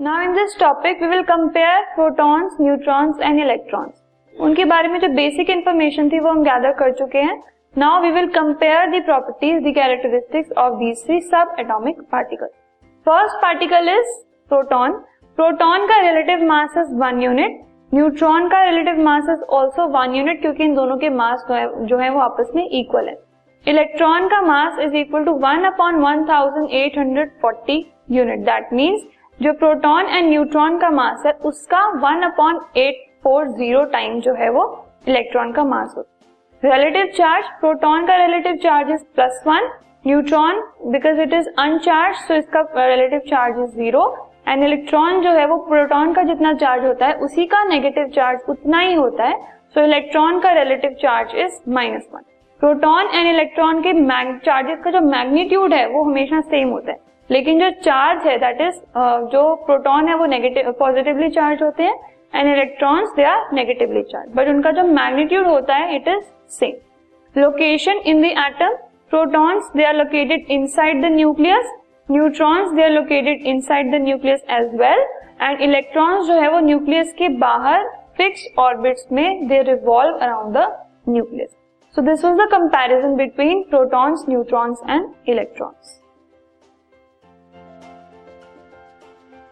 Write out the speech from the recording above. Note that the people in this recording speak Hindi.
Now in this topic we will compare protons neutrons and electrons उनके बारे में जो बेसिक इन्फॉर्मेशन थी, वो हम गैदर कर चुके हैं। Now we will compare the properties the characteristics of these three subatomic particle first particle is proton proton का relative mass is one unit neutron का relative mass is also one unit क्योंकि इन दोनों के मास जो है वो आपस में इक्वल है। इलेक्ट्रॉन का mass is equal to one upon one thousand eight hundred forty unit that means जो प्रोटॉन एंड न्यूट्रॉन का मास है, उसका one upon eight four zero time जो है वो इलेक्ट्रॉन का मास होता है। रिलेटिव चार्ज, प्रोटॉन का relative charge is plus one neutron because it is uncharged so इसका relative charge is zero and electron जो है वो प्रोटॉन का जितना चार्ज होता है, उसी का नेगेटिव चार्ज उतना ही होता है सो इलेक्ट्रॉन का relative charge is minus one proton and electron के चार्जेस का जो मैग्नीट्यूड है, वो हमेशा सेम होता है। लेकिन जो चार्ज है दैट इज़ जो प्रोटॉन है, वो नेगेटिव पॉजिटिवली चार्ज होते हैं and electrons they are negatively charge but उनका जो मैग्नीट्यूड होता है it is same location in the atom protons they are located inside the nucleus neutrons they are located inside the nucleus as well and electrons जो है, वो न्यूक्लियस के बाहर फिक्स ऑर्बिट्स में they revolve around the nucleus so this was the comparison between protons neutrons and electrons